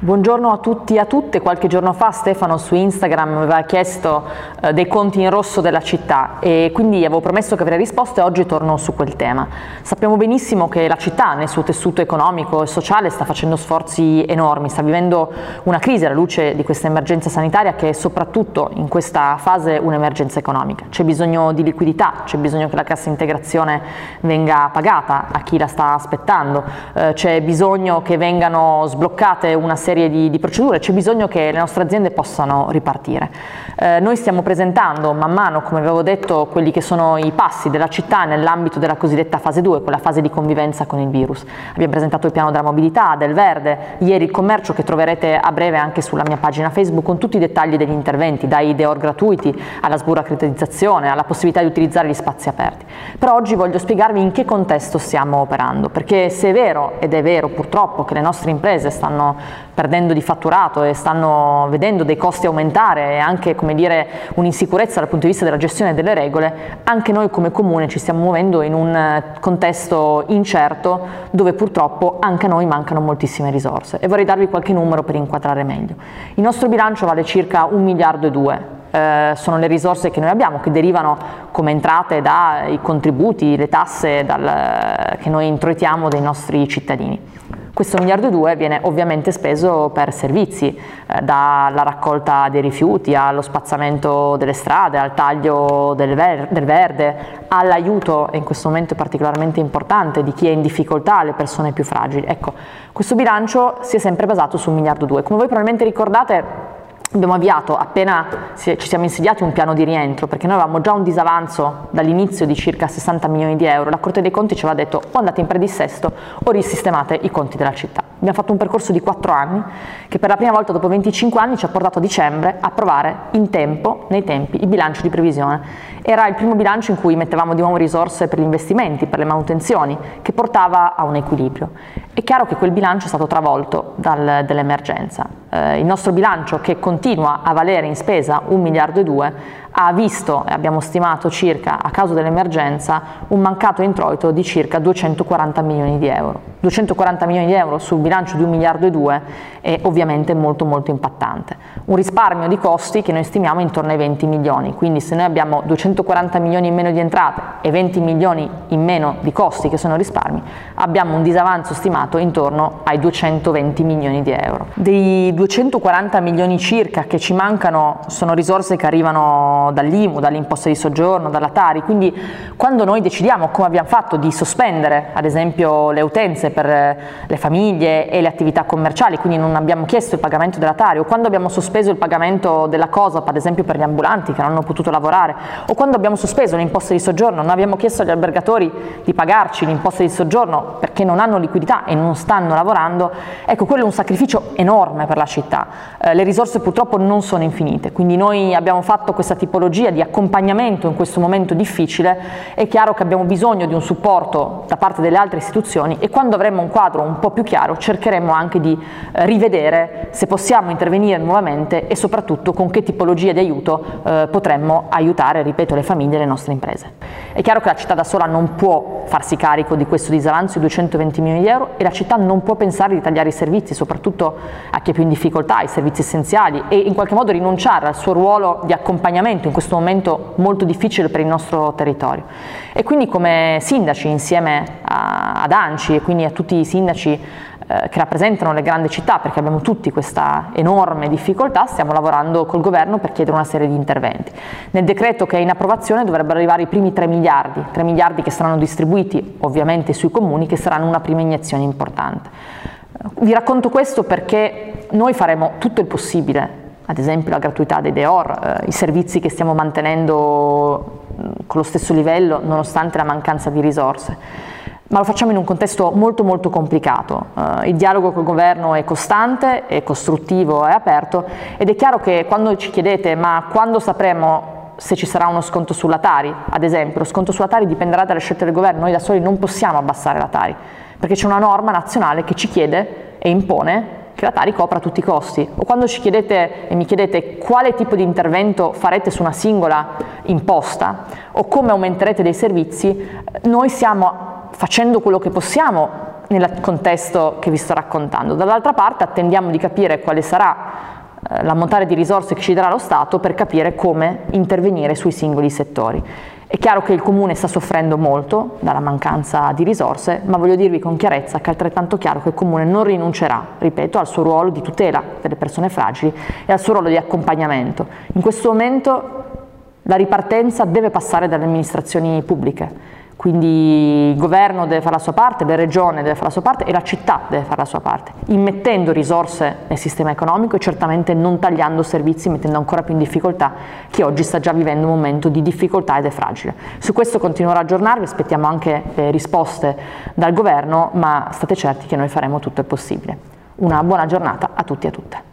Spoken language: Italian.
Buongiorno a tutti e a tutte, qualche giorno fa Stefano su Instagram aveva chiesto eh, dei conti in rosso della città e quindi avevo promesso che avrei risposto e oggi torno su quel tema. Sappiamo benissimo che la città nel suo tessuto economico e sociale sta facendo sforzi enormi, sta vivendo una crisi alla luce di questa emergenza sanitaria che è soprattutto in questa fase un'emergenza economica. C'è bisogno di liquidità, c'è bisogno che la cassa integrazione venga pagata a chi la sta aspettando, eh, c'è bisogno che vengano sbloccate una serie serie di, di procedure, c'è bisogno che le nostre aziende possano ripartire. Eh, noi stiamo presentando man mano, come avevo detto, quelli che sono i passi della città nell'ambito della cosiddetta fase 2, quella fase di convivenza con il virus. Abbiamo presentato il piano della mobilità, del verde, ieri il commercio che troverete a breve anche sulla mia pagina Facebook con tutti i dettagli degli interventi, dai deor gratuiti alla sburocratizzazione, alla possibilità di utilizzare gli spazi aperti. Però oggi voglio spiegarvi in che contesto stiamo operando, perché se è vero, ed è vero purtroppo, che le nostre imprese stanno perdendo di fatturato e stanno vedendo dei costi aumentare e anche dire, un'insicurezza dal punto di vista della gestione delle regole, anche noi come comune ci stiamo muovendo in un eh, contesto incerto dove purtroppo anche a noi mancano moltissime risorse e vorrei darvi qualche numero per inquadrare meglio. Il nostro bilancio vale circa un miliardo e due, eh, sono le risorse che noi abbiamo, che derivano come entrate dai contributi, le tasse dal, che noi introitiamo dei nostri cittadini. Questo miliardo e due viene ovviamente speso per servizi, eh, dalla raccolta dei rifiuti allo spazzamento delle strade, al taglio del, ver del verde, all'aiuto, in questo momento particolarmente importante, di chi è in difficoltà, le persone più fragili. Ecco, questo bilancio si è sempre basato su un miliardo e due. Come voi probabilmente ricordate, Abbiamo avviato, appena ci siamo insediati, un piano di rientro, perché noi avevamo già un disavanzo dall'inizio di circa 60 milioni di euro. La Corte dei Conti ci aveva detto o andate in predissesto o risistemate i conti della città. Abbiamo fatto un percorso di 4 anni che per la prima volta dopo 25 anni ci ha portato a dicembre a approvare in tempo, nei tempi, il bilancio di previsione. Era il primo bilancio in cui mettevamo di nuovo risorse per gli investimenti, per le manutenzioni, che portava a un equilibrio. È chiaro che quel bilancio è stato travolto dal, dall'emergenza. Eh, il nostro bilancio che continua a valere in spesa 1 miliardo e 2 ha visto, abbiamo stimato circa a causa dell'emergenza, un mancato introito di circa 240 milioni di euro. 240 milioni di euro sul bilancio di 1 miliardo e 2 è ovviamente molto molto impattante. Un risparmio di costi che noi stimiamo intorno ai 20 milioni, quindi se noi abbiamo 240 milioni in meno di entrate e 20 milioni in meno di costi che sono risparmi, abbiamo un disavanzo stimato intorno ai 220 milioni di euro. Dei 240 milioni circa che ci mancano sono risorse che arrivano dall'IMU, dall'imposta di soggiorno, dalla Tari, quindi quando noi decidiamo, come abbiamo fatto, di sospendere ad esempio le utenze per le famiglie e le attività commerciali, quindi non abbiamo chiesto il pagamento della Tari, o quando abbiamo sospeso il pagamento della COSAP, ad esempio per gli ambulanti che non hanno potuto lavorare, o quando abbiamo sospeso l'imposta di soggiorno, non abbiamo chiesto agli albergatori di pagarci l'imposta di soggiorno perché non hanno liquidità e non stanno lavorando, ecco quello è un sacrificio enorme per la città. Eh, le risorse purtroppo non sono infinite, quindi noi abbiamo fatto questa tipologia di accompagnamento in questo momento difficile, è chiaro che abbiamo bisogno di un supporto da parte delle altre istituzioni e quando avremo un quadro un po' più chiaro cercheremo anche di eh, rivedere se possiamo intervenire nuovamente e soprattutto con che tipologia di aiuto eh, potremmo aiutare, ripeto, le famiglie e le nostre imprese. È chiaro che la città da sola non può farsi carico di questo disavanzo di 220 milioni di euro e la città non può pensare di tagliare i servizi, soprattutto a chi è più in difficoltà, i servizi essenziali e in qualche modo rinunciare al suo ruolo di accompagnamento in questo momento molto difficile per il nostro territorio. E quindi come sindaci insieme a, ad ANCI e quindi a tutti i sindaci eh, che rappresentano le grandi città, perché abbiamo tutti questa enorme difficoltà, stiamo lavorando col governo per chiedere una serie di interventi. Nel decreto che è in approvazione dovrebbero arrivare i primi 3 miliardi, 3 miliardi che saranno distribuiti ovviamente sui comuni, che saranno una prima iniezione importante. Vi racconto questo perché noi faremo tutto il possibile ad esempio la gratuità dei Deor, eh, i servizi che stiamo mantenendo con lo stesso livello nonostante la mancanza di risorse. Ma lo facciamo in un contesto molto molto complicato. Uh, il dialogo col governo è costante, è costruttivo, è aperto ed è chiaro che quando ci chiedete ma quando sapremo se ci sarà uno sconto sulla Tari, ad esempio, lo sconto sulla Tari dipenderà dalle scelte del governo, noi da soli non possiamo abbassare la Tari, perché c'è una norma nazionale che ci chiede e impone che la Tari copra tutti i costi. O quando ci chiedete e mi chiedete quale tipo di intervento farete su una singola imposta o come aumenterete dei servizi, noi stiamo facendo quello che possiamo nel contesto che vi sto raccontando. Dall'altra parte attendiamo di capire quale sarà eh, l'ammontare di risorse che ci darà lo Stato per capire come intervenire sui singoli settori. È chiaro che il Comune sta soffrendo molto dalla mancanza di risorse, ma voglio dirvi con chiarezza che è altrettanto chiaro che il Comune non rinuncerà, ripeto, al suo ruolo di tutela delle persone fragili e al suo ruolo di accompagnamento. In questo momento la ripartenza deve passare dalle amministrazioni pubbliche quindi il governo deve fare la sua parte, la regione deve fare la sua parte e la città deve fare la sua parte, immettendo risorse nel sistema economico e certamente non tagliando servizi, mettendo ancora più in difficoltà chi oggi sta già vivendo un momento di difficoltà ed è fragile. Su questo continuerò a aggiornarvi, aspettiamo anche le risposte dal governo, ma state certi che noi faremo tutto il possibile. Una buona giornata a tutti e a tutte.